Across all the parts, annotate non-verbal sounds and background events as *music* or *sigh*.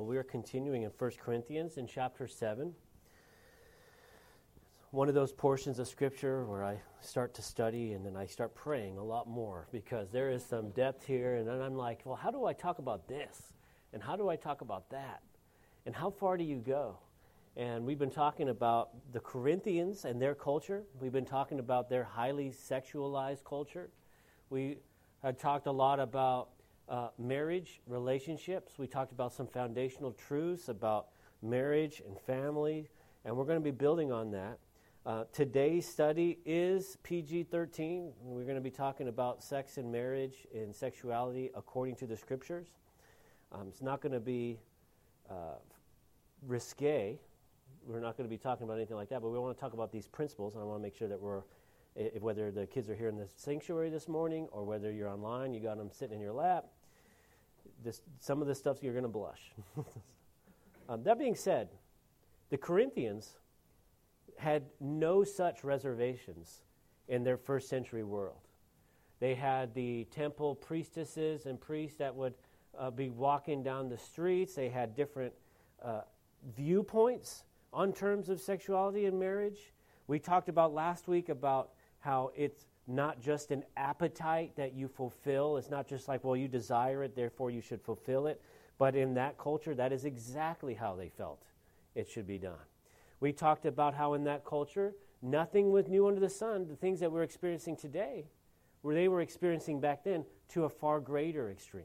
Well, we are continuing in 1 Corinthians in chapter 7. One of those portions of Scripture where I start to study and then I start praying a lot more because there is some depth here. And then I'm like, well, how do I talk about this? And how do I talk about that? And how far do you go? And we've been talking about the Corinthians and their culture. We've been talking about their highly sexualized culture. We had talked a lot about uh, marriage, relationships. We talked about some foundational truths about marriage and family, and we're going to be building on that. Uh, today's study is PG 13. We're going to be talking about sex and marriage and sexuality according to the scriptures. Um, it's not going to be uh, risque. We're not going to be talking about anything like that, but we want to talk about these principles, and I want to make sure that we're, if, whether the kids are here in the sanctuary this morning or whether you're online, you got them sitting in your lap. This, some of this stuff you're going to blush. *laughs* um, that being said, the Corinthians had no such reservations in their first century world. They had the temple priestesses and priests that would uh, be walking down the streets. They had different uh, viewpoints on terms of sexuality and marriage. We talked about last week about how it's not just an appetite that you fulfill. It's not just like, well, you desire it, therefore you should fulfill it. But in that culture, that is exactly how they felt it should be done. We talked about how in that culture, nothing was new under the sun. The things that we're experiencing today, where they were experiencing back then, to a far greater extreme.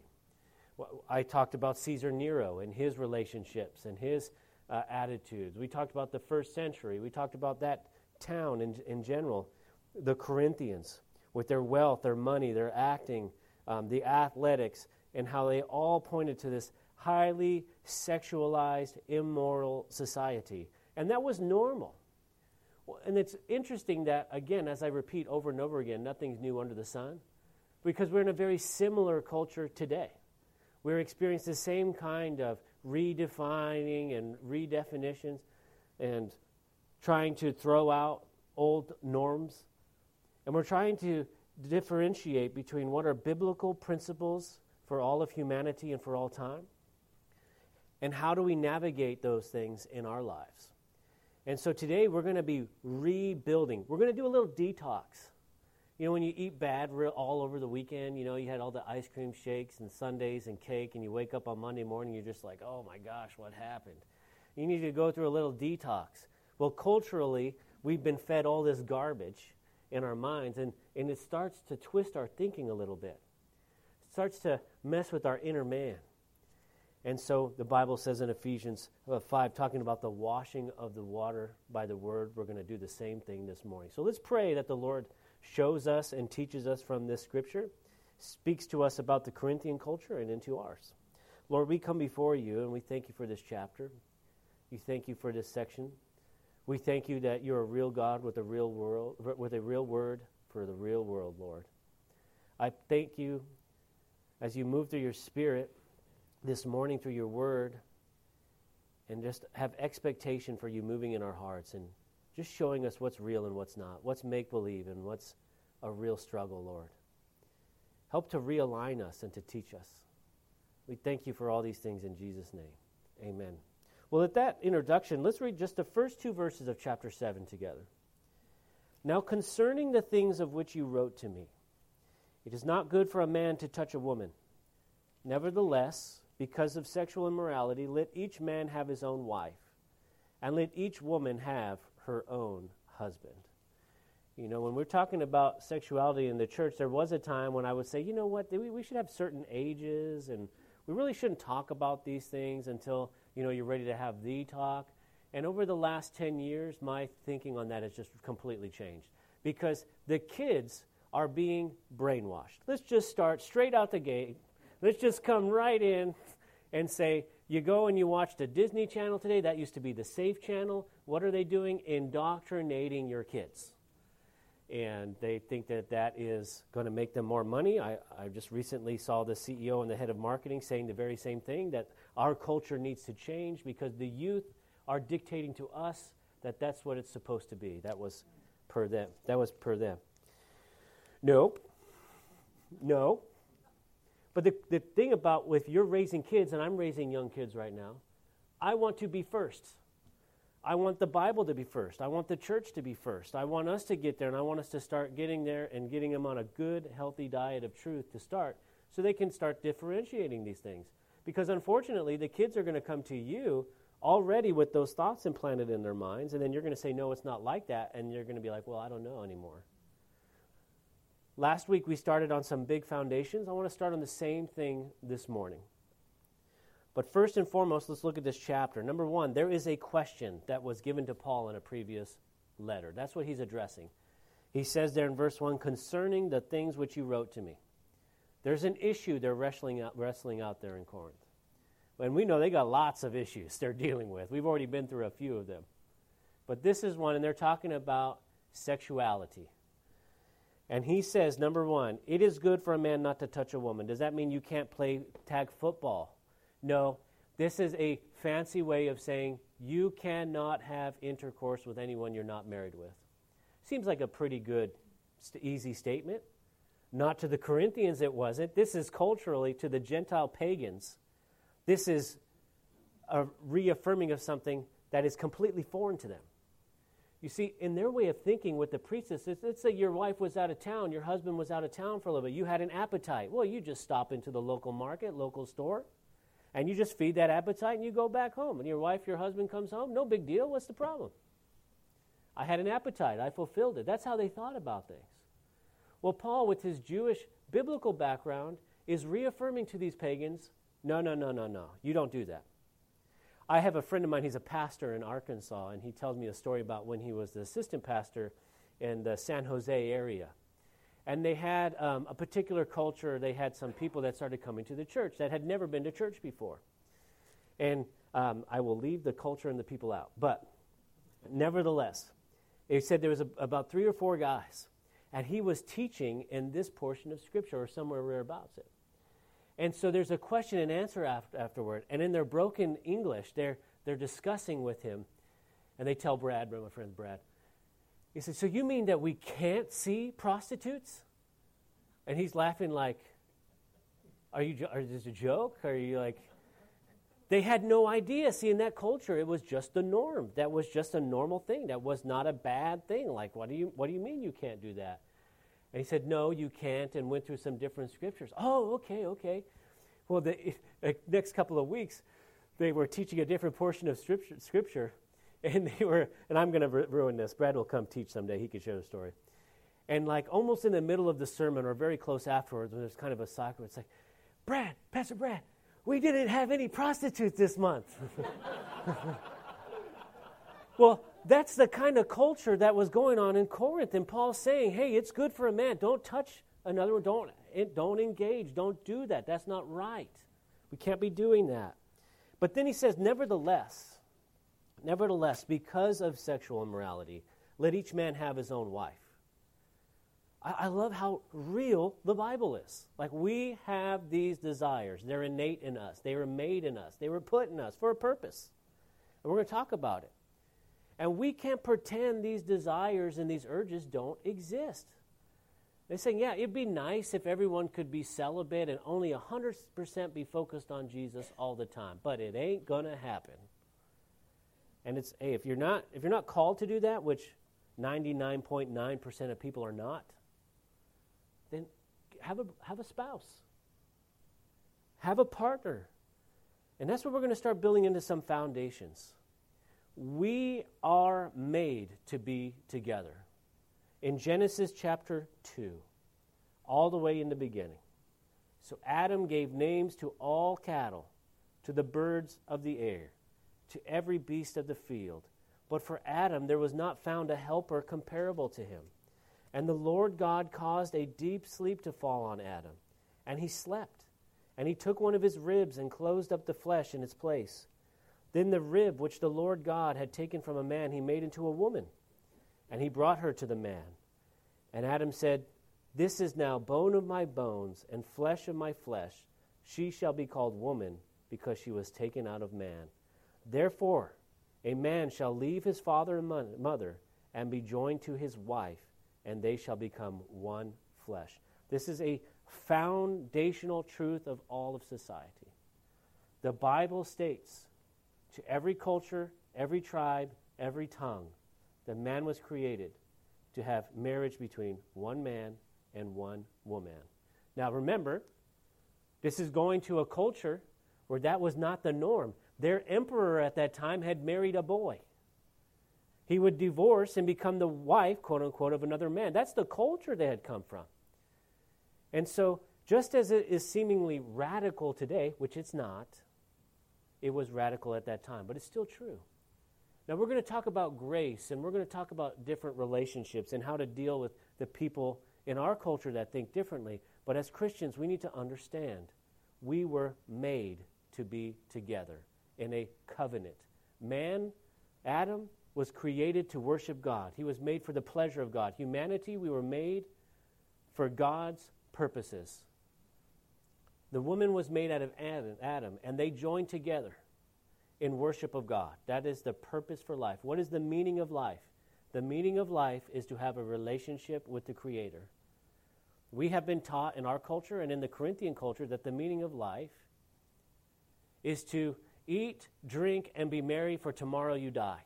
I talked about Caesar Nero and his relationships and his uh, attitudes. We talked about the first century. We talked about that town in, in general, the Corinthians, with their wealth, their money, their acting, um, the athletics, and how they all pointed to this highly sexualized, immoral society. And that was normal. And it's interesting that, again, as I repeat over and over again, nothing's new under the sun, because we're in a very similar culture today. We're experiencing the same kind of redefining and redefinitions and trying to throw out old norms. And we're trying to differentiate between what are biblical principles for all of humanity and for all time, and how do we navigate those things in our lives. And so today we're going to be rebuilding. We're going to do a little detox you know, when you eat bad all over the weekend, you know, you had all the ice cream shakes and sundaes and cake, and you wake up on Monday morning, you're just like, oh my gosh, what happened? You need to go through a little detox. Well, culturally, we've been fed all this garbage in our minds, and, and it starts to twist our thinking a little bit. It starts to mess with our inner man. And so the Bible says in Ephesians uh, 5, talking about the washing of the water by the word, we're going to do the same thing this morning. So let's pray that the Lord shows us and teaches us from this scripture, speaks to us about the Corinthian culture and into ours. Lord, we come before you and we thank you for this chapter. We thank you for this section. We thank you that you're a real God with a real world with a real word for the real world, Lord. I thank you as you move through your spirit this morning through your word and just have expectation for you moving in our hearts and just showing us what's real and what's not, what's make believe and what's a real struggle, Lord. Help to realign us and to teach us. We thank you for all these things in Jesus' name. Amen. Well, at that introduction, let's read just the first two verses of chapter 7 together. Now, concerning the things of which you wrote to me, it is not good for a man to touch a woman. Nevertheless, because of sexual immorality, let each man have his own wife, and let each woman have her own husband. You know, when we're talking about sexuality in the church, there was a time when I would say, you know what, we, should have certain ages, and we really shouldn't talk about these things until, you know, you're ready to have the talk. And over the last 10 years, my thinking on that has just completely changed because the kids are being brainwashed. Let's just start straight out the gate. Let's just come right in and say, you go and you watch the Disney Channel today, that used to be the Safe Channel. What are they doing? Indoctrinating your kids. And they think that that is going to make them more money. I, I just recently saw the CEO and the head of marketing saying the very same thing that our culture needs to change because the youth are dictating to us that that's what it's supposed to be. That was per them. That was per them. No. No. But the, the thing about with you're raising kids, and I'm raising young kids right now, I want to be first. I want the Bible to be first. I want the church to be first. I want us to get there, and I want us to start getting there and getting them on a good, healthy diet of truth to start so they can start differentiating these things. Because unfortunately, the kids are going to come to you already with those thoughts implanted in their minds, and then you're going to say, No, it's not like that, and you're going to be like, Well, I don't know anymore. Last week we started on some big foundations. I want to start on the same thing this morning. But first and foremost, let's look at this chapter. Number one, there is a question that was given to Paul in a previous letter. That's what he's addressing. He says there in verse 1 concerning the things which you wrote to me. There's an issue they're wrestling out, wrestling out there in Corinth. And we know they got lots of issues *laughs* they're dealing with. We've already been through a few of them. But this is one, and they're talking about sexuality. And he says, number one, it is good for a man not to touch a woman. Does that mean you can't play tag football? No. This is a fancy way of saying you cannot have intercourse with anyone you're not married with. Seems like a pretty good, easy statement. Not to the Corinthians, it wasn't. This is culturally to the Gentile pagans. This is a reaffirming of something that is completely foreign to them. You see, in their way of thinking with the priestess, let's say your wife was out of town, your husband was out of town for a little bit, you had an appetite. Well, you just stop into the local market, local store, and you just feed that appetite and you go back home. And your wife, your husband comes home, no big deal. What's the problem? I had an appetite, I fulfilled it. That's how they thought about things. Well, Paul, with his Jewish biblical background, is reaffirming to these pagans no, no, no, no, no. You don't do that. I have a friend of mine, he's a pastor in Arkansas, and he tells me a story about when he was the assistant pastor in the San Jose area. And they had um, a particular culture, they had some people that started coming to the church that had never been to church before. And um, I will leave the culture and the people out. But nevertheless, he said there was a, about three or four guys, and he was teaching in this portion of Scripture or somewhere whereabouts it. And so there's a question and answer after, afterward. And in their broken English, they're, they're discussing with him. And they tell Brad, my friend Brad, he said, So you mean that we can't see prostitutes? And he's laughing like, Are you, are this a joke? Are you like, they had no idea. See, in that culture, it was just the norm. That was just a normal thing. That was not a bad thing. Like, what do you, what do you mean you can't do that? And he said, No, you can't, and went through some different scriptures. Oh, okay, okay. Well, the next couple of weeks, they were teaching a different portion of scripture, scripture *laughs* and they were, and I'm going to ruin this. Brad will come teach someday. He could share the story. And like almost in the middle of the sermon, or very close afterwards, when there's kind of a soccer, it's like, Brad, Pastor Brad, we didn't have any prostitutes this month. *laughs* well, that's the kind of culture that was going on in Corinth. And Paul's saying, hey, it's good for a man. Don't touch another one. Don't, don't engage. Don't do that. That's not right. We can't be doing that. But then he says, nevertheless, nevertheless, because of sexual immorality, let each man have his own wife. I, I love how real the Bible is. Like we have these desires. They're innate in us. They were made in us. They were put in us for a purpose. And we're going to talk about it. And we can't pretend these desires and these urges don't exist. They're saying, yeah, it'd be nice if everyone could be celibate and only 100% be focused on Jesus all the time, but it ain't going to happen. And it's, hey, if you're not, if you're not called to do that, which 99.9% of people are not, then have a, have a spouse, have a partner. And that's what we're going to start building into some foundations. We are made to be together. In Genesis chapter 2, all the way in the beginning. So Adam gave names to all cattle, to the birds of the air, to every beast of the field. But for Adam there was not found a helper comparable to him. And the Lord God caused a deep sleep to fall on Adam, and he slept. And he took one of his ribs and closed up the flesh in its place. Then the rib which the Lord God had taken from a man, he made into a woman, and he brought her to the man. And Adam said, This is now bone of my bones and flesh of my flesh. She shall be called woman, because she was taken out of man. Therefore, a man shall leave his father and mother and be joined to his wife, and they shall become one flesh. This is a foundational truth of all of society. The Bible states to every culture, every tribe, every tongue, that man was created to have marriage between one man and one woman. Now remember, this is going to a culture where that was not the norm. Their emperor at that time had married a boy. He would divorce and become the wife, quote unquote, of another man. That's the culture they had come from. And so, just as it is seemingly radical today, which it's not, it was radical at that time, but it's still true. Now, we're going to talk about grace and we're going to talk about different relationships and how to deal with the people in our culture that think differently. But as Christians, we need to understand we were made to be together in a covenant. Man, Adam, was created to worship God, he was made for the pleasure of God. Humanity, we were made for God's purposes. The woman was made out of Adam, Adam, and they joined together in worship of God. That is the purpose for life. What is the meaning of life? The meaning of life is to have a relationship with the Creator. We have been taught in our culture and in the Corinthian culture that the meaning of life is to eat, drink, and be merry, for tomorrow you die.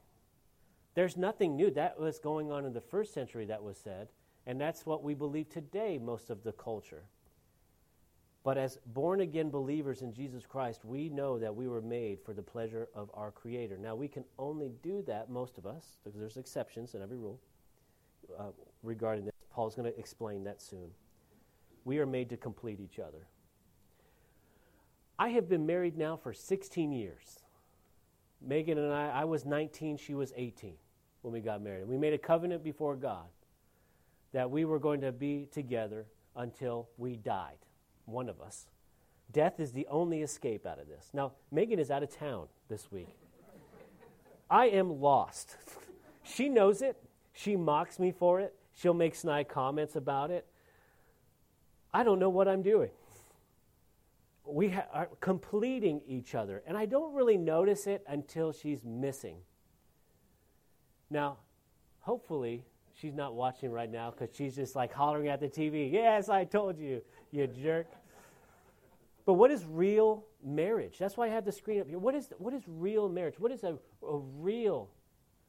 There's nothing new. That was going on in the first century, that was said, and that's what we believe today, most of the culture. But as born again believers in Jesus Christ, we know that we were made for the pleasure of our Creator. Now, we can only do that, most of us, because there's exceptions in every rule uh, regarding this. Paul's going to explain that soon. We are made to complete each other. I have been married now for 16 years. Megan and I, I was 19, she was 18 when we got married. We made a covenant before God that we were going to be together until we died one of us. Death is the only escape out of this. Now, Megan is out of town this week. I am lost. *laughs* she knows it. She mocks me for it. She'll make snide comments about it. I don't know what I'm doing. We ha- are completing each other, and I don't really notice it until she's missing. Now, hopefully, she's not watching right now because she's just like hollering at the TV. Yes, I told you, you jerk. But what is real marriage? That's why I have the screen up here. What is, what is real marriage? What is a, a real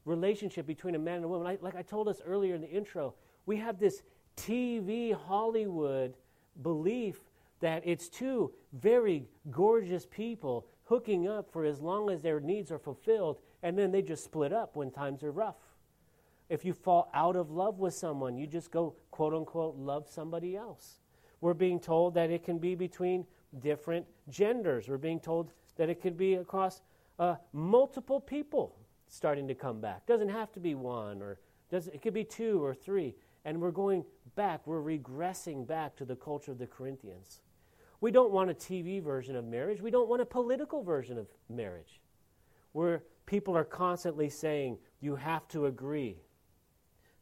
relationship between a man and a woman? I, like I told us earlier in the intro, we have this TV Hollywood belief that it's two very gorgeous people hooking up for as long as their needs are fulfilled, and then they just split up when times are rough. If you fall out of love with someone, you just go, quote unquote, love somebody else. We're being told that it can be between different genders. We're being told that it could be across uh, multiple people starting to come back. Doesn't have to be one, or does it could be two or three. And we're going back. We're regressing back to the culture of the Corinthians. We don't want a TV version of marriage. We don't want a political version of marriage, where people are constantly saying you have to agree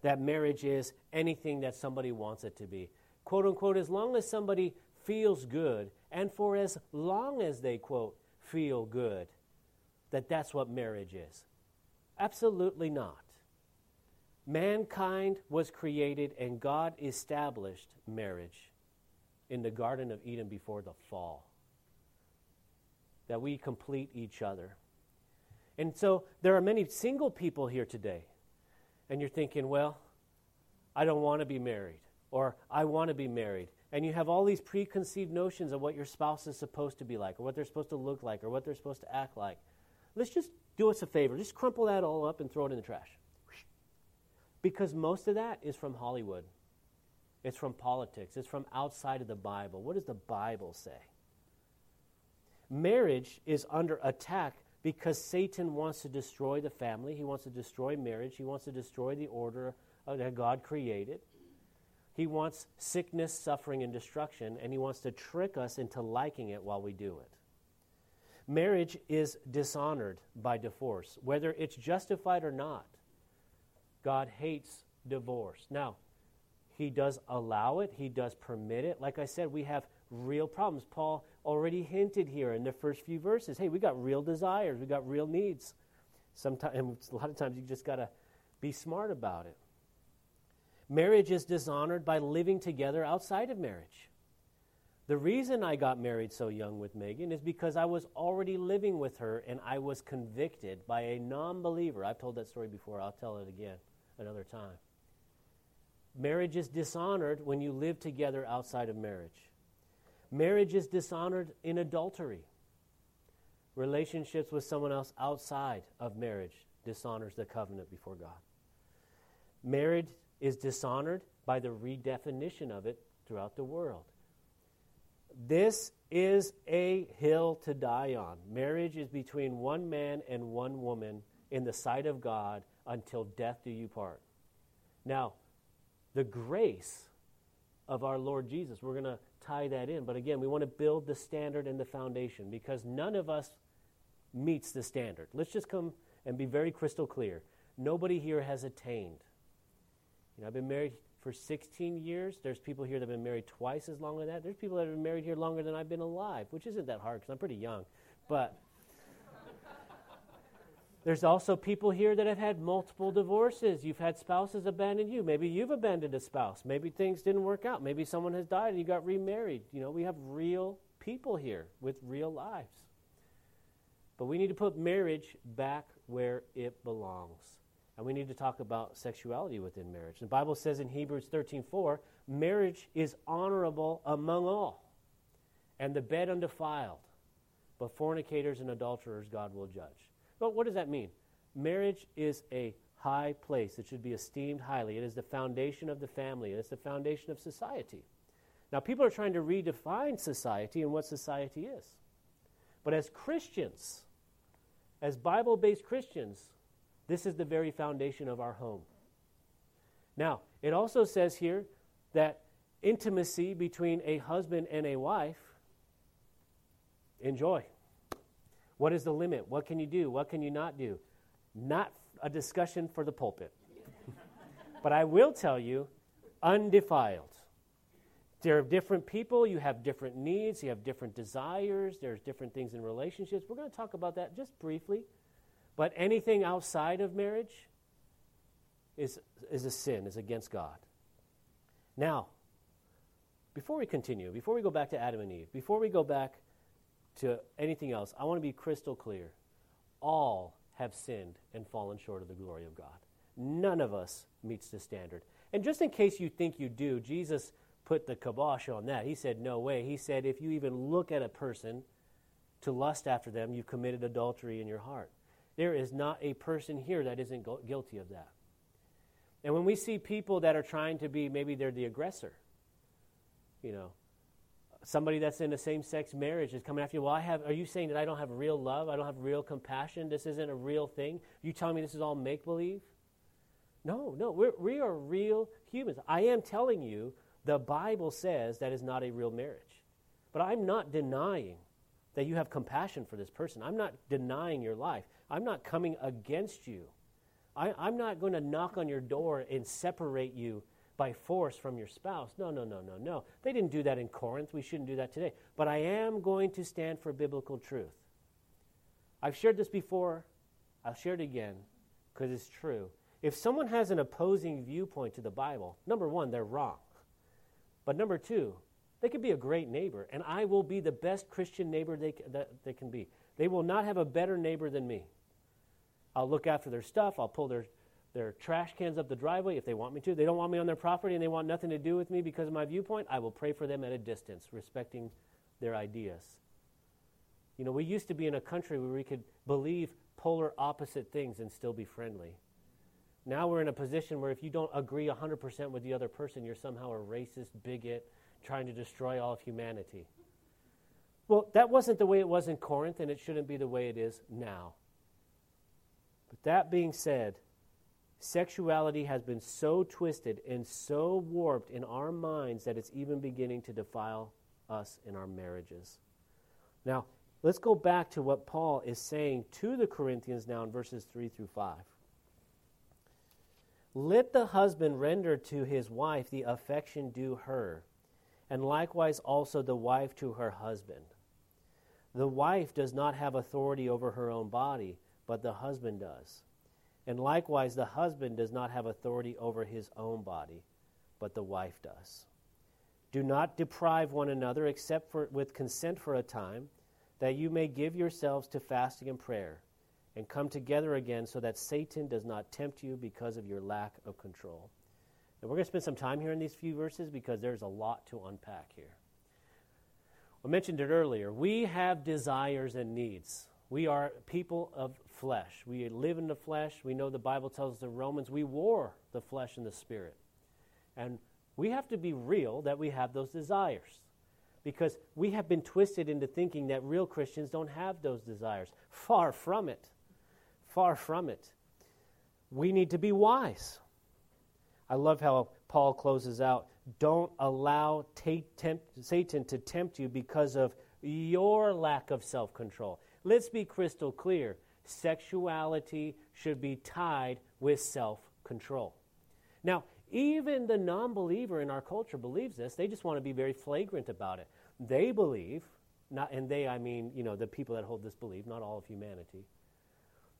that marriage is anything that somebody wants it to be. Quote unquote, as long as somebody feels good and for as long as they, quote, feel good, that that's what marriage is. Absolutely not. Mankind was created and God established marriage in the Garden of Eden before the fall. That we complete each other. And so there are many single people here today. And you're thinking, well, I don't want to be married. Or I want to be married and you have all these preconceived notions of what your spouse is supposed to be like, or what they're supposed to look like, or what they're supposed to act like. Let's just do us a favor. Just crumple that all up and throw it in the trash. Because most of that is from Hollywood. It's from politics. It's from outside of the Bible. What does the Bible say? Marriage is under attack because Satan wants to destroy the family. He wants to destroy marriage. He wants to destroy the order that God created. He wants sickness, suffering, and destruction, and he wants to trick us into liking it while we do it. Marriage is dishonored by divorce, whether it's justified or not. God hates divorce. Now, he does allow it, he does permit it. Like I said, we have real problems. Paul already hinted here in the first few verses hey, we got real desires, we got real needs. Sometimes, a lot of times, you just got to be smart about it. Marriage is dishonored by living together outside of marriage. The reason I got married so young with Megan is because I was already living with her and I was convicted by a non believer. I've told that story before, I'll tell it again another time. Marriage is dishonored when you live together outside of marriage. Marriage is dishonored in adultery. Relationships with someone else outside of marriage dishonors the covenant before God. Marriage is dishonored by the redefinition of it throughout the world. This is a hill to die on. Marriage is between one man and one woman in the sight of God until death do you part. Now, the grace of our Lord Jesus, we're going to tie that in. But again, we want to build the standard and the foundation because none of us meets the standard. Let's just come and be very crystal clear. Nobody here has attained. You know, I've been married for 16 years. There's people here that have been married twice as long as that. There's people that have been married here longer than I've been alive, which isn't that hard because I'm pretty young. But there's also people here that have had multiple divorces. You've had spouses abandon you. Maybe you've abandoned a spouse. Maybe things didn't work out. Maybe someone has died and you got remarried. You know, we have real people here with real lives. But we need to put marriage back where it belongs. And we need to talk about sexuality within marriage. The Bible says in Hebrews 13:4, marriage is honorable among all, and the bed undefiled. But fornicators and adulterers God will judge. But what does that mean? Marriage is a high place. It should be esteemed highly. It is the foundation of the family. It is the foundation of society. Now, people are trying to redefine society and what society is. But as Christians, as Bible based Christians, this is the very foundation of our home. Now, it also says here that intimacy between a husband and a wife, enjoy. What is the limit? What can you do? What can you not do? Not a discussion for the pulpit. *laughs* but I will tell you, undefiled. There are different people, you have different needs, you have different desires, there's different things in relationships. We're going to talk about that just briefly. But anything outside of marriage is, is a sin, is against God. Now, before we continue, before we go back to Adam and Eve, before we go back to anything else, I want to be crystal clear. All have sinned and fallen short of the glory of God. None of us meets the standard. And just in case you think you do, Jesus put the kibosh on that. He said, No way. He said, If you even look at a person to lust after them, you've committed adultery in your heart. There is not a person here that isn't guilty of that. And when we see people that are trying to be, maybe they're the aggressor, you know, somebody that's in a same sex marriage is coming after you. Well, I have, are you saying that I don't have real love? I don't have real compassion? This isn't a real thing? You telling me this is all make believe? No, no, we're, we are real humans. I am telling you, the Bible says that is not a real marriage. But I'm not denying that you have compassion for this person. I'm not denying your life. I'm not coming against you. I, am not going to knock on your door and separate you by force from your spouse. No, no, no, no, no. They didn't do that in Corinth. We shouldn't do that today. But I am going to stand for biblical truth. I've shared this before. I'll share it again because it's true. If someone has an opposing viewpoint to the Bible, number one, they're wrong. But number two, they could be a great neighbor, and I will be the best Christian neighbor they, that they can be. They will not have a better neighbor than me. I'll look after their stuff. I'll pull their, their trash cans up the driveway if they want me to. They don't want me on their property and they want nothing to do with me because of my viewpoint. I will pray for them at a distance, respecting their ideas. You know, we used to be in a country where we could believe polar opposite things and still be friendly. Now we're in a position where if you don't agree 100% with the other person, you're somehow a racist, bigot, trying to destroy all of humanity. Well, that wasn't the way it was in Corinth, and it shouldn't be the way it is now. But that being said, sexuality has been so twisted and so warped in our minds that it's even beginning to defile us in our marriages. Now, let's go back to what Paul is saying to the Corinthians now in verses 3 through 5. Let the husband render to his wife the affection due her, and likewise also the wife to her husband. The wife does not have authority over her own body but the husband does. And likewise, the husband does not have authority over his own body, but the wife does. Do not deprive one another except for, with consent for a time, that you may give yourselves to fasting and prayer, and come together again so that Satan does not tempt you because of your lack of control. And we're going to spend some time here in these few verses because there's a lot to unpack here. I mentioned it earlier. We have desires and needs. We are people of flesh. We live in the flesh. We know the Bible tells us in Romans we war the flesh and the spirit. And we have to be real that we have those desires because we have been twisted into thinking that real Christians don't have those desires. Far from it. Far from it. We need to be wise. I love how Paul closes out don't allow t- tempt, Satan to tempt you because of your lack of self control. Let's be crystal clear sexuality should be tied with self control. Now, even the non believer in our culture believes this. They just want to be very flagrant about it. They believe, not, and they, I mean, you know, the people that hold this belief, not all of humanity,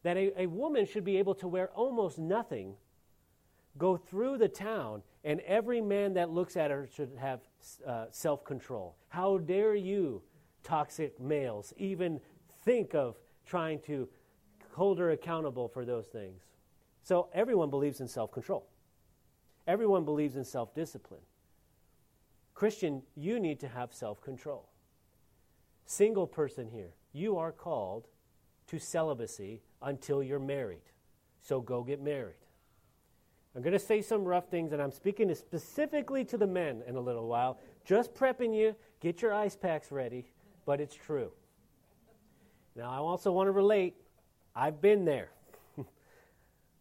that a, a woman should be able to wear almost nothing, go through the town, and every man that looks at her should have uh, self control. How dare you, toxic males, even think of trying to hold her accountable for those things? So everyone believes in self control. Everyone believes in self discipline. Christian, you need to have self control. Single person here, you are called to celibacy until you're married. So go get married. I'm going to say some rough things, and I'm speaking specifically to the men in a little while. Just prepping you, get your ice packs ready, but it's true. Now, I also want to relate. I've been there. *laughs*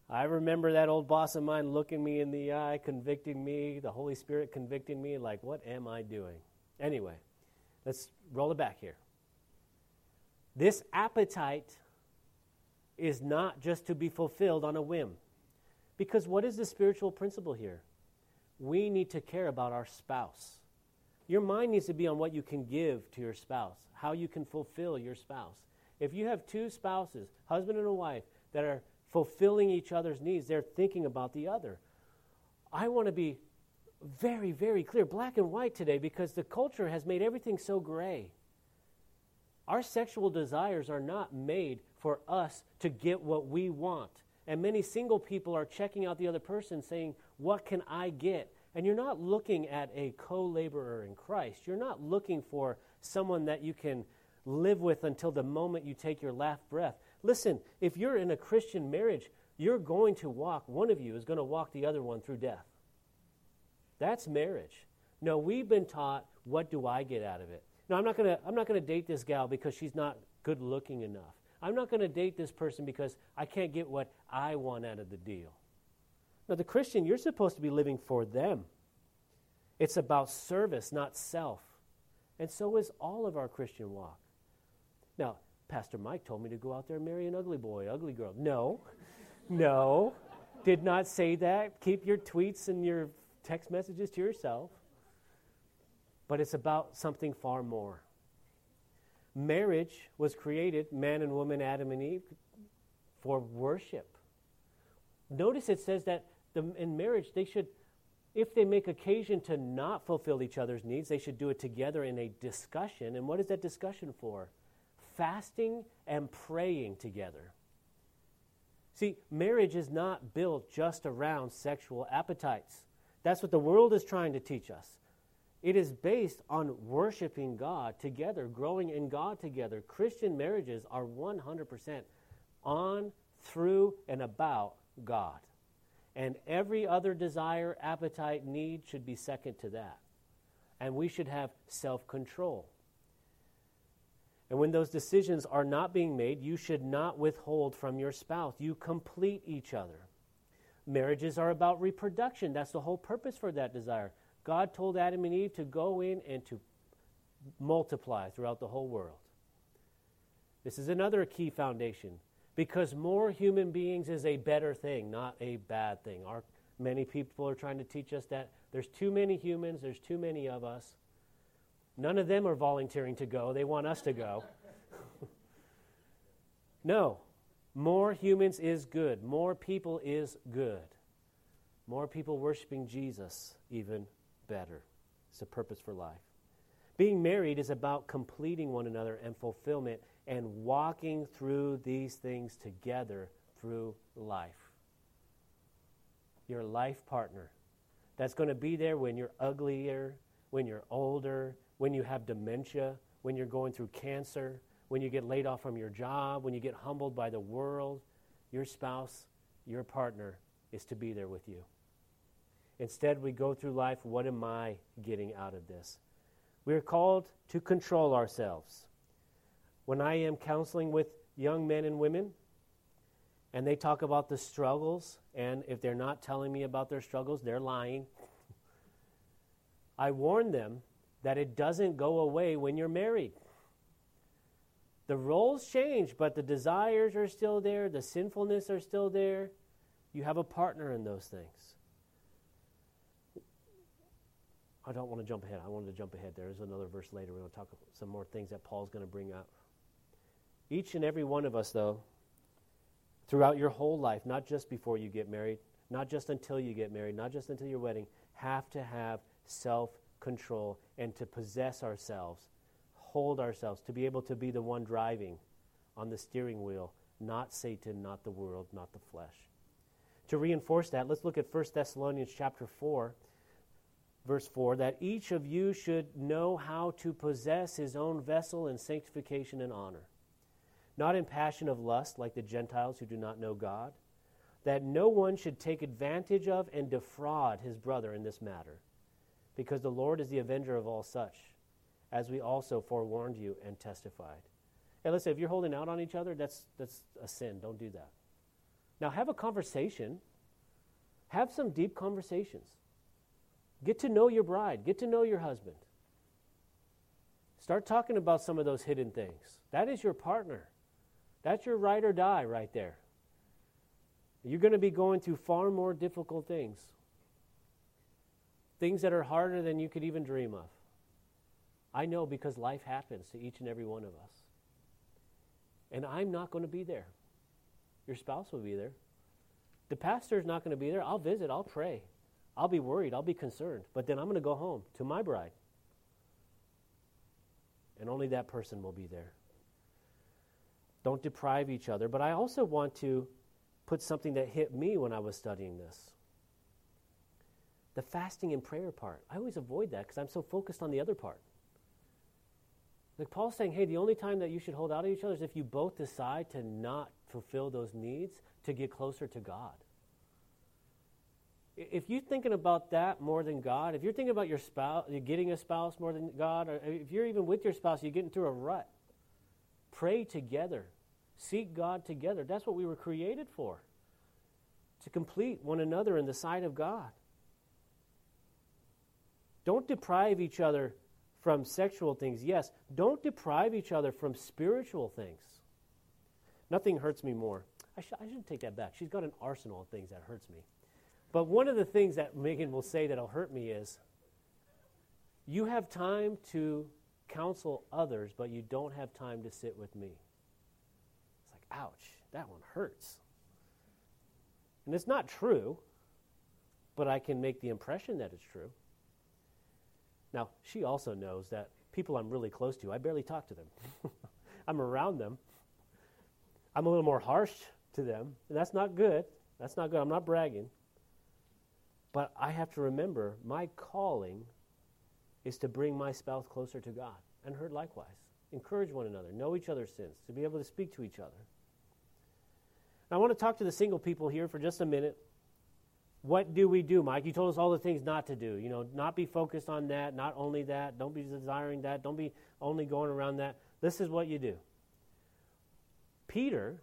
I remember that old boss of mine looking me in the eye, convicting me, the Holy Spirit convicting me, like, what am I doing? Anyway, let's roll it back here. This appetite is not just to be fulfilled on a whim. Because what is the spiritual principle here? We need to care about our spouse. Your mind needs to be on what you can give to your spouse, how you can fulfill your spouse. If you have two spouses, husband and a wife, that are fulfilling each other's needs. They're thinking about the other. I want to be very, very clear, black and white today, because the culture has made everything so gray. Our sexual desires are not made for us to get what we want. And many single people are checking out the other person saying, What can I get? And you're not looking at a co laborer in Christ. You're not looking for someone that you can live with until the moment you take your last breath. Listen, if you're in a Christian marriage, you're going to walk, one of you is going to walk the other one through death. That's marriage. No, we've been taught, what do I get out of it? No, I'm not going to I'm not going to date this gal because she's not good looking enough. I'm not going to date this person because I can't get what I want out of the deal. Now, the Christian, you're supposed to be living for them. It's about service, not self. And so is all of our Christian walk. Now, Pastor Mike told me to go out there and marry an ugly boy, ugly girl. No, no, did not say that. Keep your tweets and your text messages to yourself. But it's about something far more. Marriage was created, man and woman, Adam and Eve, for worship. Notice it says that the, in marriage, they should, if they make occasion to not fulfill each other's needs, they should do it together in a discussion. And what is that discussion for? Fasting and praying together. See, marriage is not built just around sexual appetites. That's what the world is trying to teach us. It is based on worshiping God together, growing in God together. Christian marriages are 100% on, through, and about God. And every other desire, appetite, need should be second to that. And we should have self control. And when those decisions are not being made, you should not withhold from your spouse. You complete each other. Marriages are about reproduction. That's the whole purpose for that desire. God told Adam and Eve to go in and to multiply throughout the whole world. This is another key foundation because more human beings is a better thing, not a bad thing. Our, many people are trying to teach us that there's too many humans, there's too many of us. None of them are volunteering to go. They want us to go. *laughs* no. More humans is good. More people is good. More people worshiping Jesus, even better. It's a purpose for life. Being married is about completing one another and fulfillment and walking through these things together through life. Your life partner that's going to be there when you're uglier, when you're older, when you have dementia, when you're going through cancer, when you get laid off from your job, when you get humbled by the world. Your spouse, your partner is to be there with you. Instead, we go through life what am I getting out of this? We are called to control ourselves. When I am counseling with young men and women, and they talk about the struggles, and if they're not telling me about their struggles, they're lying. *laughs* I warn them that it doesn't go away when you're married. The roles change, but the desires are still there, the sinfulness are still there. You have a partner in those things. I don't want to jump ahead. I wanted to jump ahead. There is another verse later. We're going to talk some more things that Paul's going to bring up. Each and every one of us, though, throughout your whole life, not just before you get married, not just until you get married, not just until your wedding, have to have self control and to possess ourselves, hold ourselves, to be able to be the one driving on the steering wheel, not Satan, not the world, not the flesh. To reinforce that, let's look at 1 Thessalonians chapter 4, verse 4, that each of you should know how to possess his own vessel in sanctification and honor not in passion of lust like the Gentiles who do not know God, that no one should take advantage of and defraud his brother in this matter, because the Lord is the avenger of all such, as we also forewarned you and testified. Hey, listen, if you're holding out on each other, that's, that's a sin. Don't do that. Now, have a conversation. Have some deep conversations. Get to know your bride. Get to know your husband. Start talking about some of those hidden things. That is your partner. That's your ride or die right there. You're going to be going through far more difficult things, things that are harder than you could even dream of. I know because life happens to each and every one of us. And I'm not going to be there. Your spouse will be there. The pastor's not going to be there. I'll visit, I'll pray. I'll be worried, I'll be concerned. But then I'm going to go home to my bride. And only that person will be there. Don't deprive each other. But I also want to put something that hit me when I was studying this the fasting and prayer part. I always avoid that because I'm so focused on the other part. Like Paul's saying, hey, the only time that you should hold out to each other is if you both decide to not fulfill those needs to get closer to God. If you're thinking about that more than God, if you're thinking about your spouse, you're getting a spouse more than God, or uh, if you're even with your spouse, you're getting through a rut, pray together. Seek God together. That's what we were created for to complete one another in the sight of God. Don't deprive each other from sexual things. Yes, don't deprive each other from spiritual things. Nothing hurts me more. I, sh- I shouldn't take that back. She's got an arsenal of things that hurts me. But one of the things that Megan will say that'll hurt me is you have time to counsel others, but you don't have time to sit with me It's like, ouch, that one hurts. And it's not true, but I can make the impression that it's true. Now, she also knows that people I'm really close to, I barely talk to them. *laughs* I'm around them. I'm a little more harsh to them, and that's not good. That's not good. I'm not bragging. But I have to remember my calling is to bring my spouse closer to God, and her likewise. Encourage one another, know each other's sins, to be able to speak to each other. Now, I want to talk to the single people here for just a minute. What do we do, Mike? You told us all the things not to do. You know, not be focused on that, not only that, don't be desiring that, don't be only going around that. This is what you do. Peter,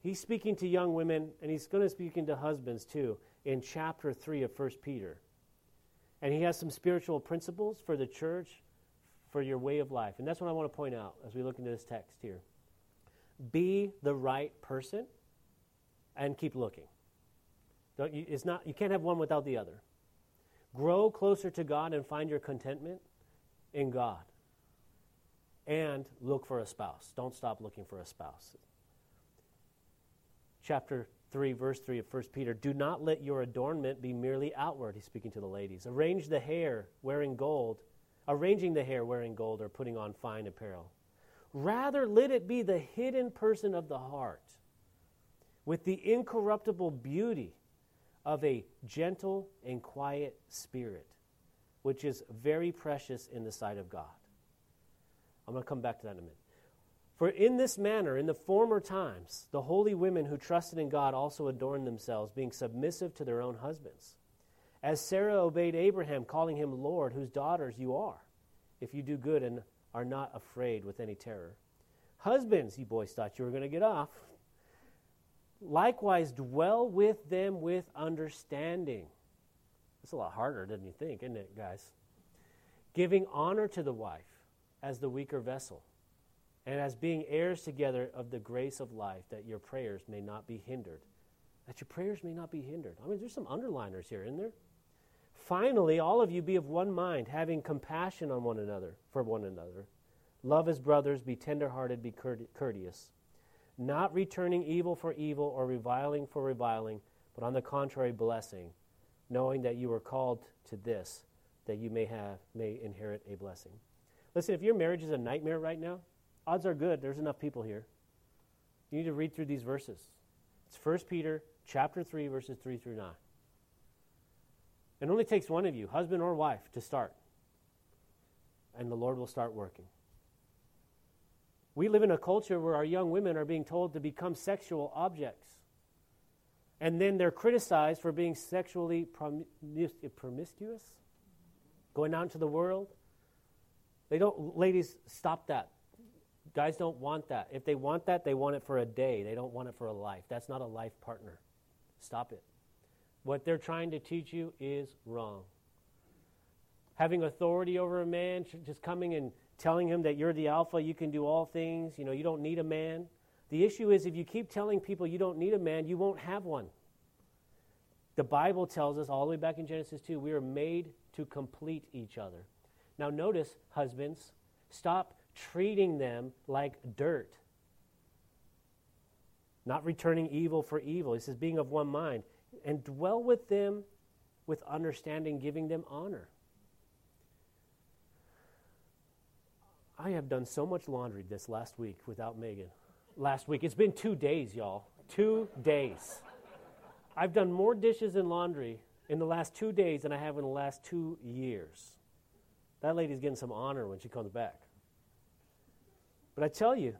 he's speaking to young women, and he's going to speak to husbands too, in chapter 3 of 1 Peter. And he has some spiritual principles for the church, for your way of life. And that's what I want to point out as we look into this text here. Be the right person and keep looking. You, it's not, you can't have one without the other. Grow closer to God and find your contentment in God. And look for a spouse. Don't stop looking for a spouse. Chapter 3, verse 3 of 1 Peter, do not let your adornment be merely outward. He's speaking to the ladies. Arrange the hair wearing gold, arranging the hair wearing gold or putting on fine apparel. Rather, let it be the hidden person of the heart with the incorruptible beauty of a gentle and quiet spirit, which is very precious in the sight of God. I'm going to come back to that in a minute. For in this manner, in the former times, the holy women who trusted in God also adorned themselves, being submissive to their own husbands. As Sarah obeyed Abraham, calling him Lord, whose daughters you are, if you do good and are not afraid with any terror. Husbands, you boys thought you were going to get off. Likewise, dwell with them with understanding. It's a lot harder than you think, isn't it, guys? Giving honor to the wife as the weaker vessel, and as being heirs together of the grace of life, that your prayers may not be hindered. That your prayers may not be hindered. I mean, there's some underliners here, isn't there? Finally, all of you be of one mind, having compassion on one another, for one another. Love as brothers, be tenderhearted, be courteous, not returning evil for evil or reviling for reviling, but on the contrary, blessing, knowing that you were called to this, that you may have may inherit a blessing. Listen, if your marriage is a nightmare right now, odds are good there's enough people here. You need to read through these verses. It's 1 Peter chapter 3 verses 3 through 9. It only takes one of you, husband or wife, to start. And the Lord will start working. We live in a culture where our young women are being told to become sexual objects. And then they're criticized for being sexually promiscuous, going out into the world. They don't, ladies, stop that. Guys don't want that. If they want that, they want it for a day. They don't want it for a life. That's not a life partner. Stop it. What they're trying to teach you is wrong. Having authority over a man, just coming and telling him that you're the alpha, you can do all things, you know, you don't need a man. The issue is if you keep telling people you don't need a man, you won't have one. The Bible tells us all the way back in Genesis 2, we are made to complete each other. Now, notice, husbands, stop treating them like dirt. Not returning evil for evil. He says, being of one mind. And dwell with them with understanding, giving them honor. I have done so much laundry this last week without Megan. Last week. It's been two days, y'all. Two days. I've done more dishes and laundry in the last two days than I have in the last two years. That lady's getting some honor when she comes back. But I tell you,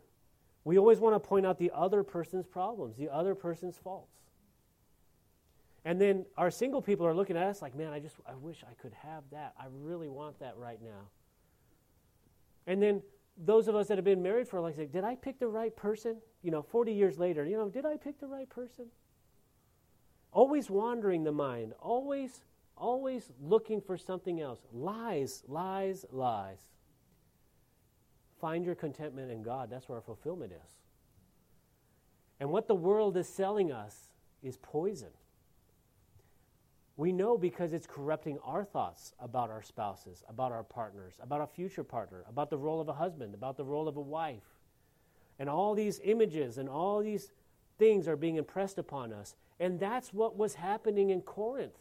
we always want to point out the other person's problems, the other person's faults. And then our single people are looking at us like, man, I just, I wish I could have that. I really want that right now. And then those of us that have been married for a like, did I pick the right person? You know, 40 years later, you know, did I pick the right person? Always wandering the mind, always, always looking for something else. Lies, lies, lies. Find your contentment in God. That's where our fulfillment is. And what the world is selling us is poison. We know because it's corrupting our thoughts about our spouses, about our partners, about a future partner, about the role of a husband, about the role of a wife. And all these images and all these things are being impressed upon us. And that's what was happening in Corinth.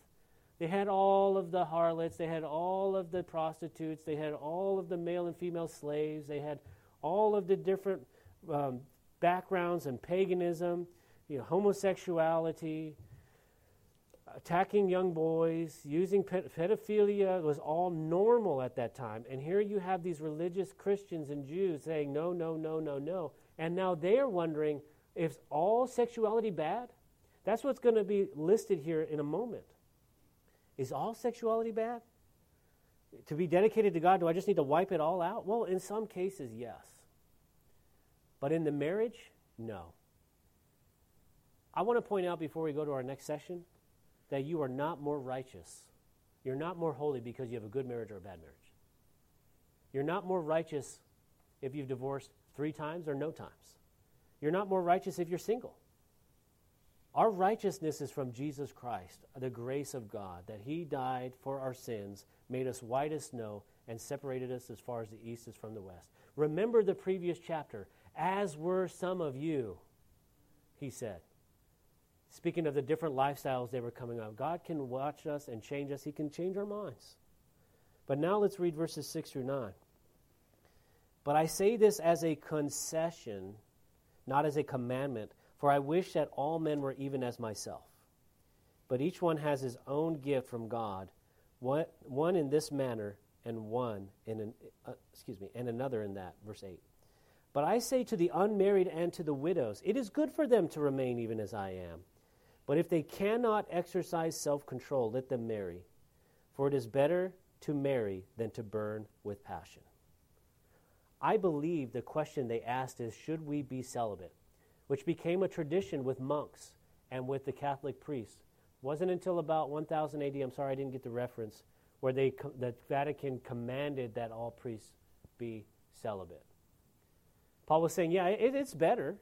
They had all of the harlots, they had all of the prostitutes, they had all of the male and female slaves, they had all of the different um, backgrounds and paganism, you know, homosexuality attacking young boys, using pedophilia was all normal at that time. And here you have these religious Christians and Jews saying, no, no, no, no, no. And now they are wondering, is all sexuality bad? That's what's going to be listed here in a moment. Is all sexuality bad? To be dedicated to God, do I just need to wipe it all out? Well, in some cases, yes. But in the marriage, no. I want to point out before we go to our next session that you are not more righteous. You're not more holy because you have a good marriage or a bad marriage. You're not more righteous if you've divorced three times or no times. You're not more righteous if you're single. Our righteousness is from Jesus Christ, the grace of God, that He died for our sins, made us white as snow, and separated us as far as the east is from the west. Remember the previous chapter. As were some of you, He said. Speaking of the different lifestyles they were coming up. God can watch us and change us, He can change our minds. But now let's read verses 6 through 9. But I say this as a concession, not as a commandment, for I wish that all men were even as myself. But each one has his own gift from God, one, one in this manner, and one in an, uh, excuse me, and another in that. Verse 8. But I say to the unmarried and to the widows, it is good for them to remain even as I am. But if they cannot exercise self control, let them marry. For it is better to marry than to burn with passion. I believe the question they asked is should we be celibate? Which became a tradition with monks and with the Catholic priests. Wasn't until about 1000 AD, I'm sorry I didn't get the reference, where they, the Vatican commanded that all priests be celibate. Paul was saying, yeah, it, it's better.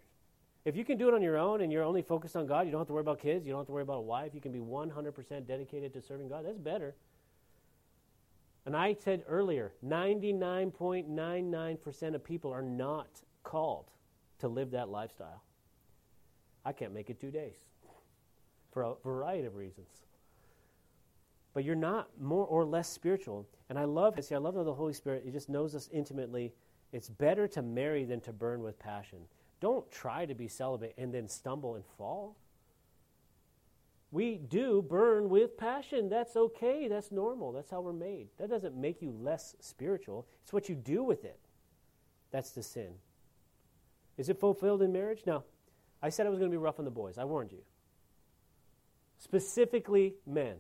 If you can do it on your own and you're only focused on God, you don't have to worry about kids, you don't have to worry about a wife, you can be 100% dedicated to serving God, that's better. And I said earlier 99.99% of people are not called to live that lifestyle. I can't make it two days for a variety of reasons. But you're not more or less spiritual. And I love, see, I love how the Holy Spirit, He just knows us intimately. It's better to marry than to burn with passion. Don't try to be celibate and then stumble and fall. We do burn with passion. That's okay. That's normal. That's how we're made. That doesn't make you less spiritual. It's what you do with it. That's the sin. Is it fulfilled in marriage? No. I said I was going to be rough on the boys. I warned you. Specifically, men.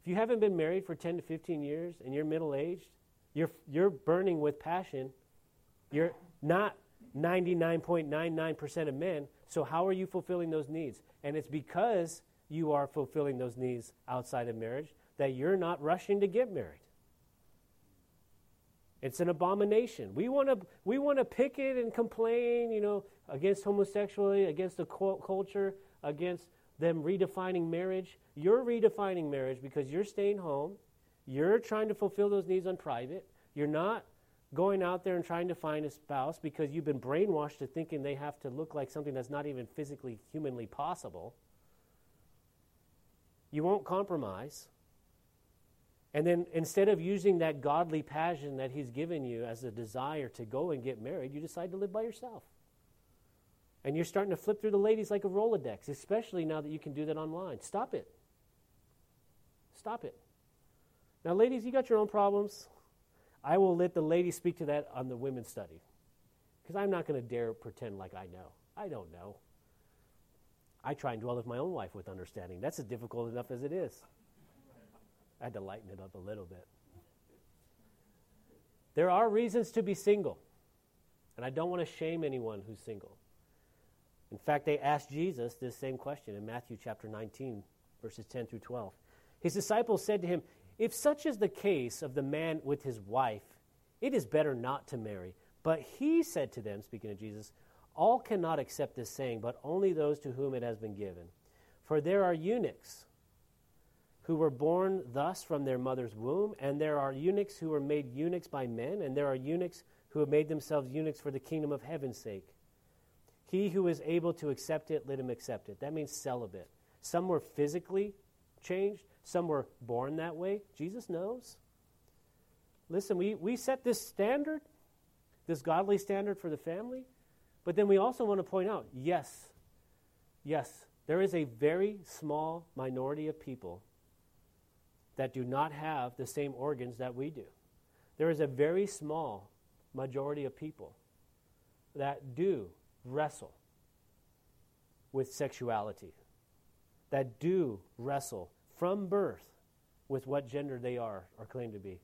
If you haven't been married for 10 to 15 years and you're middle aged, you're, you're burning with passion. You're not 99.99% of men. So, how are you fulfilling those needs? And it's because you are fulfilling those needs outside of marriage that you're not rushing to get married. It's an abomination. We want to we want to picket and complain, you know, against homosexuality, against the culture, against them redefining marriage. You're redefining marriage because you're staying home. You're trying to fulfill those needs on private. You're not going out there and trying to find a spouse because you've been brainwashed to thinking they have to look like something that's not even physically, humanly possible. You won't compromise. And then instead of using that godly passion that He's given you as a desire to go and get married, you decide to live by yourself. And you're starting to flip through the ladies like a Rolodex, especially now that you can do that online. Stop it. Stop it. Now, ladies, you got your own problems. I will let the ladies speak to that on the women's study. Because I'm not going to dare pretend like I know. I don't know. I try and dwell with my own wife with understanding. That's as difficult enough as it is. I had to lighten it up a little bit. There are reasons to be single. And I don't want to shame anyone who's single. In fact, they asked Jesus this same question in Matthew chapter 19, verses 10 through 12. His disciples said to him, If such is the case of the man with his wife, it is better not to marry. But he said to them, speaking of Jesus, All cannot accept this saying, but only those to whom it has been given. For there are eunuchs who were born thus from their mother's womb, and there are eunuchs who were made eunuchs by men, and there are eunuchs who have made themselves eunuchs for the kingdom of heaven's sake. He who is able to accept it, let him accept it. That means celibate. Some were physically changed, some were born that way. Jesus knows. Listen, we, we set this standard, this godly standard for the family, but then we also want to point out yes, yes, there is a very small minority of people that do not have the same organs that we do. There is a very small majority of people that do wrestle with sexuality, that do wrestle from birth with what gender they are or claim to be.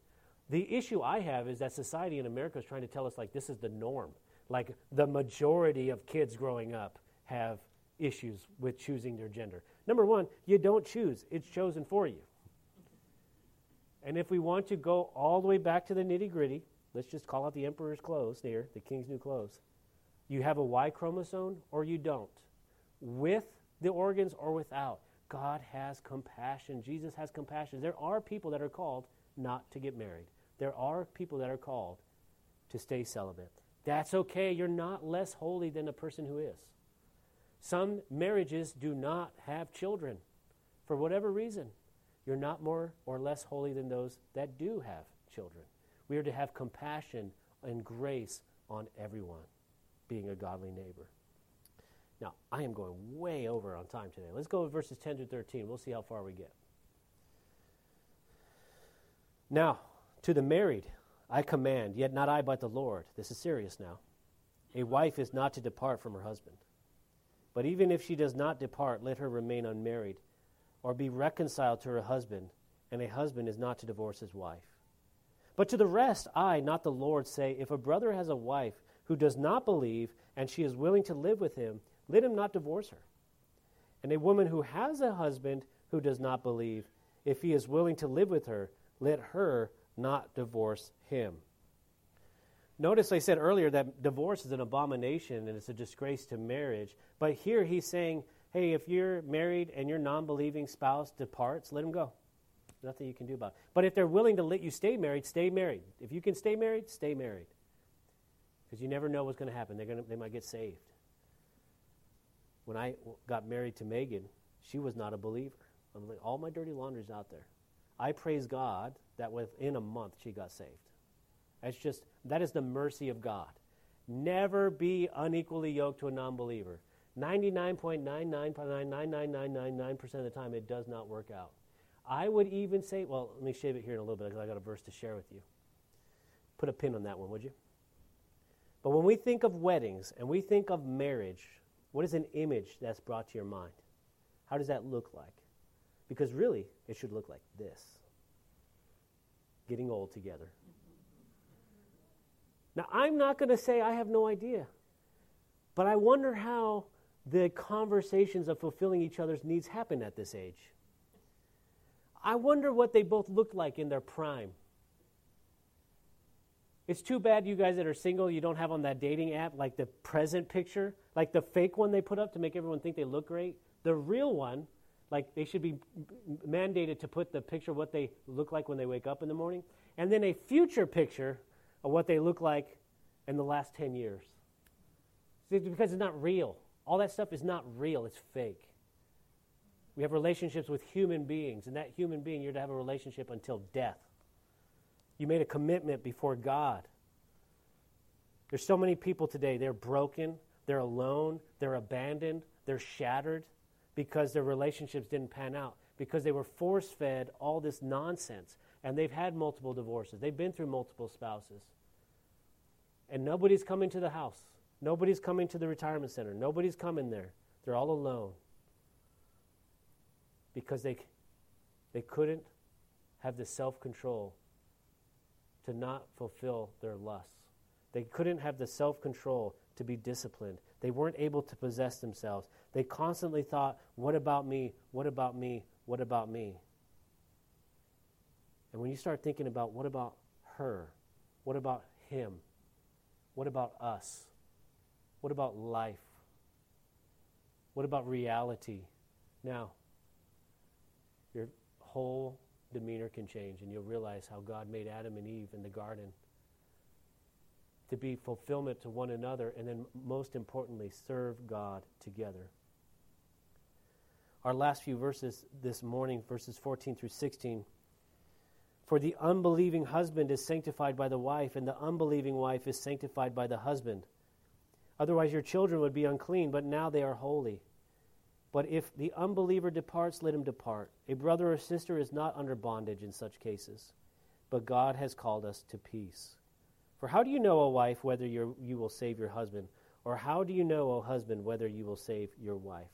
The issue I have is that society in America is trying to tell us like this is the norm. Like the majority of kids growing up have issues with choosing their gender. Number one, you don't choose, it's chosen for you. And if we want to go all the way back to the nitty gritty, let's just call out the emperor's clothes here, the king's new clothes. You have a Y chromosome or you don't. With the organs or without. God has compassion. Jesus has compassion. There are people that are called not to get married. There are people that are called to stay celibate. That's okay. You're not less holy than a person who is. Some marriages do not have children for whatever reason. You're not more or less holy than those that do have children. We are to have compassion and grace on everyone, being a godly neighbor. Now, I am going way over on time today. Let's go with verses 10 to 13. We'll see how far we get. Now, to the married, I command, yet not I, but the Lord. This is serious now. A wife is not to depart from her husband. But even if she does not depart, let her remain unmarried, or be reconciled to her husband, and a husband is not to divorce his wife. But to the rest, I, not the Lord, say, if a brother has a wife who does not believe, and she is willing to live with him, let him not divorce her. And a woman who has a husband who does not believe, if he is willing to live with her, let her not divorce him. Notice I said earlier that divorce is an abomination and it's a disgrace to marriage. But here he's saying, hey, if you're married and your non believing spouse departs, let him go. Nothing you can do about it. But if they're willing to let you stay married, stay married. If you can stay married, stay married. Because you never know what's going to happen. They're gonna, they might get saved. When I got married to Megan, she was not a believer. I'm Like, all my dirty laundry's out there. I praise God that within a month she got saved. That's just, that is the mercy of God. Never be unequally yoked to a non believer. 99.9999999% of the time, it does not work out. I would even say, well, let me shave it here in a little bit because I got a verse to share with you. Put a pin on that one, would you? But when we think of weddings and we think of marriage, what is an image that's brought to your mind? How does that look like? Because really, it should look like this getting old together. Now, I'm not going to say I have no idea, but I wonder how the conversations of fulfilling each other's needs happen at this age. I wonder what they both looked like in their prime. It's too bad you guys that are single, you don't have on that dating app like the present picture, like the fake one they put up to make everyone think they look great. The real one like they should be mandated to put the picture of what they look like when they wake up in the morning, and then a future picture of what they look like in the last 10 years. because it's not real. All that stuff is not real, it's fake. We have relationships with human beings, and that human being, you're to have a relationship until death. You made a commitment before God. There's so many people today, they're broken, they're alone, they're abandoned, they're shattered because their relationships didn't pan out, because they were force fed all this nonsense. And they've had multiple divorces, they've been through multiple spouses. And nobody's coming to the house, nobody's coming to the retirement center, nobody's coming there. They're all alone because they, they couldn't have the self control to not fulfill their lusts. They couldn't have the self control to be disciplined. They weren't able to possess themselves. They constantly thought, What about me? What about me? What about me? And when you start thinking about what about her? What about him? What about us? What about life? What about reality? Now, your whole demeanor can change, and you'll realize how God made Adam and Eve in the garden to be fulfillment to one another, and then most importantly, serve God together. Our last few verses this morning, verses 14 through 16. For the unbelieving husband is sanctified by the wife, and the unbelieving wife is sanctified by the husband. Otherwise, your children would be unclean, but now they are holy. But if the unbeliever departs, let him depart. A brother or sister is not under bondage in such cases, but God has called us to peace. For how do you know, O wife, whether you will save your husband? Or how do you know, O husband, whether you will save your wife?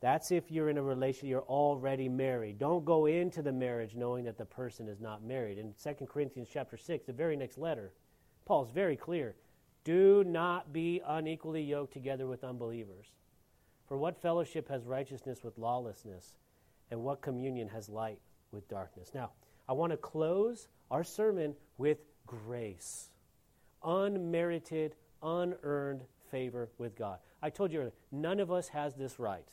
That's if you're in a relationship, you're already married. Don't go into the marriage knowing that the person is not married. In 2 Corinthians chapter 6, the very next letter, Paul's very clear. Do not be unequally yoked together with unbelievers. For what fellowship has righteousness with lawlessness? And what communion has light with darkness? Now, I want to close our sermon with grace, unmerited, unearned favor with God. I told you earlier, none of us has this right.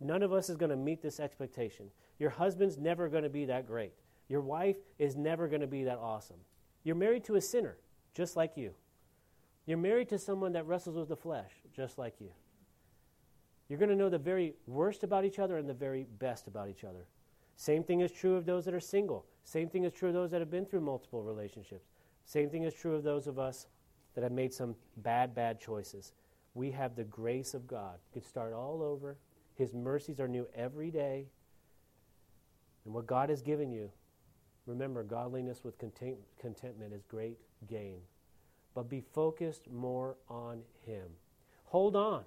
None of us is going to meet this expectation. Your husband's never going to be that great. Your wife is never going to be that awesome. You're married to a sinner, just like you. You're married to someone that wrestles with the flesh, just like you. You're going to know the very worst about each other and the very best about each other. Same thing is true of those that are single. Same thing is true of those that have been through multiple relationships. Same thing is true of those of us that have made some bad, bad choices. We have the grace of God. You could start all over. His mercies are new every day. And what God has given you, remember, godliness with content- contentment is great gain. But be focused more on Him. Hold on.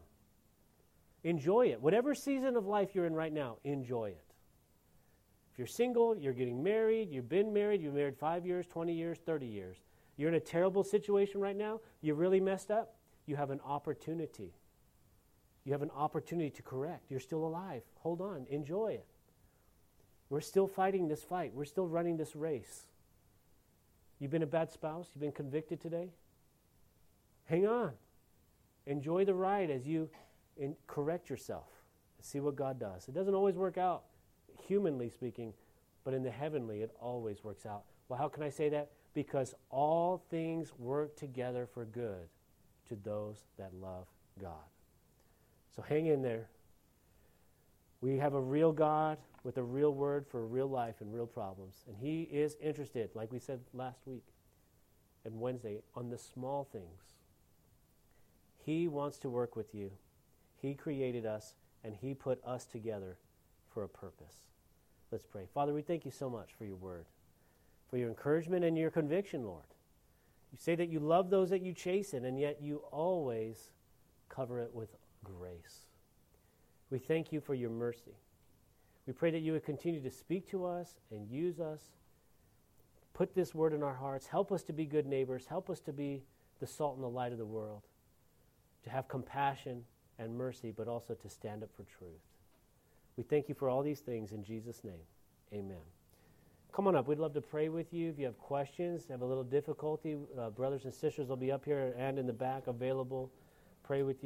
Enjoy it. Whatever season of life you're in right now, enjoy it. If you're single, you're getting married, you've been married, you've married five years, 20 years, 30 years. You're in a terrible situation right now, you're really messed up, you have an opportunity. You have an opportunity to correct. You're still alive. Hold on, enjoy it. We're still fighting this fight, we're still running this race. You've been a bad spouse, you've been convicted today. Hang on. Enjoy the ride as you in, correct yourself. See what God does. It doesn't always work out humanly speaking, but in the heavenly, it always works out. Well, how can I say that? Because all things work together for good to those that love God. So hang in there. We have a real God with a real word for real life and real problems. And He is interested, like we said last week and Wednesday, on the small things. He wants to work with you. He created us, and He put us together for a purpose. Let's pray. Father, we thank you so much for your word, for your encouragement and your conviction, Lord. You say that you love those that you chasten, and yet you always cover it with grace. We thank you for your mercy. We pray that you would continue to speak to us and use us. Put this word in our hearts. Help us to be good neighbors. Help us to be the salt and the light of the world, to have compassion and mercy, but also to stand up for truth. We thank you for all these things in Jesus' name. Amen. Come on up. We'd love to pray with you. If you have questions, have a little difficulty, uh, brothers and sisters will be up here and in the back available. Pray with you.